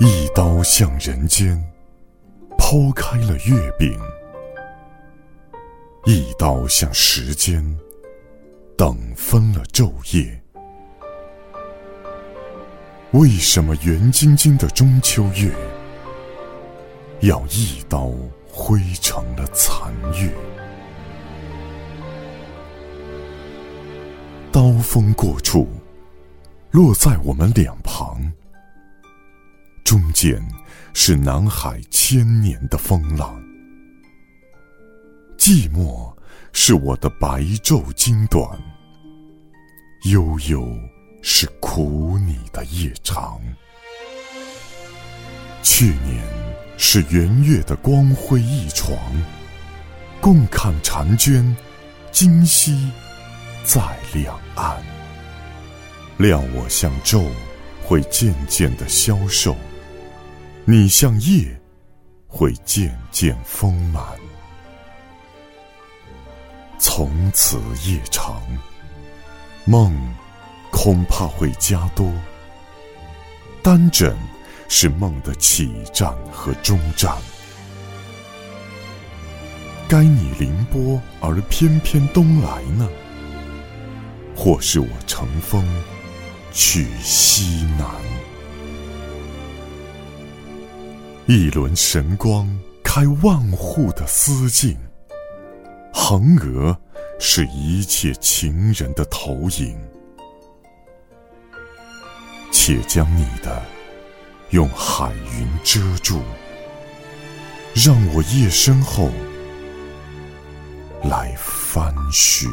一刀向人间，剖开了月饼；一刀向时间，等分了昼夜。为什么圆晶晶的中秋月，要一刀挥成了残月？刀锋过处，落在我们两旁。中间是南海千年的风浪，寂寞是我的白昼经短，悠悠是苦你的夜长。去年是圆月的光辉一床，共看婵娟，今夕在两岸。料我像昼，会渐渐的消瘦。你像夜，会渐渐丰满。从此夜长，梦恐怕会加多。单枕是梦的起站和终站。该你凌波而翩翩东来呢，或是我乘风去西南？一轮神光开万户的思境，横额是一切情人的投影。且将你的用海云遮住，让我夜深后来翻寻。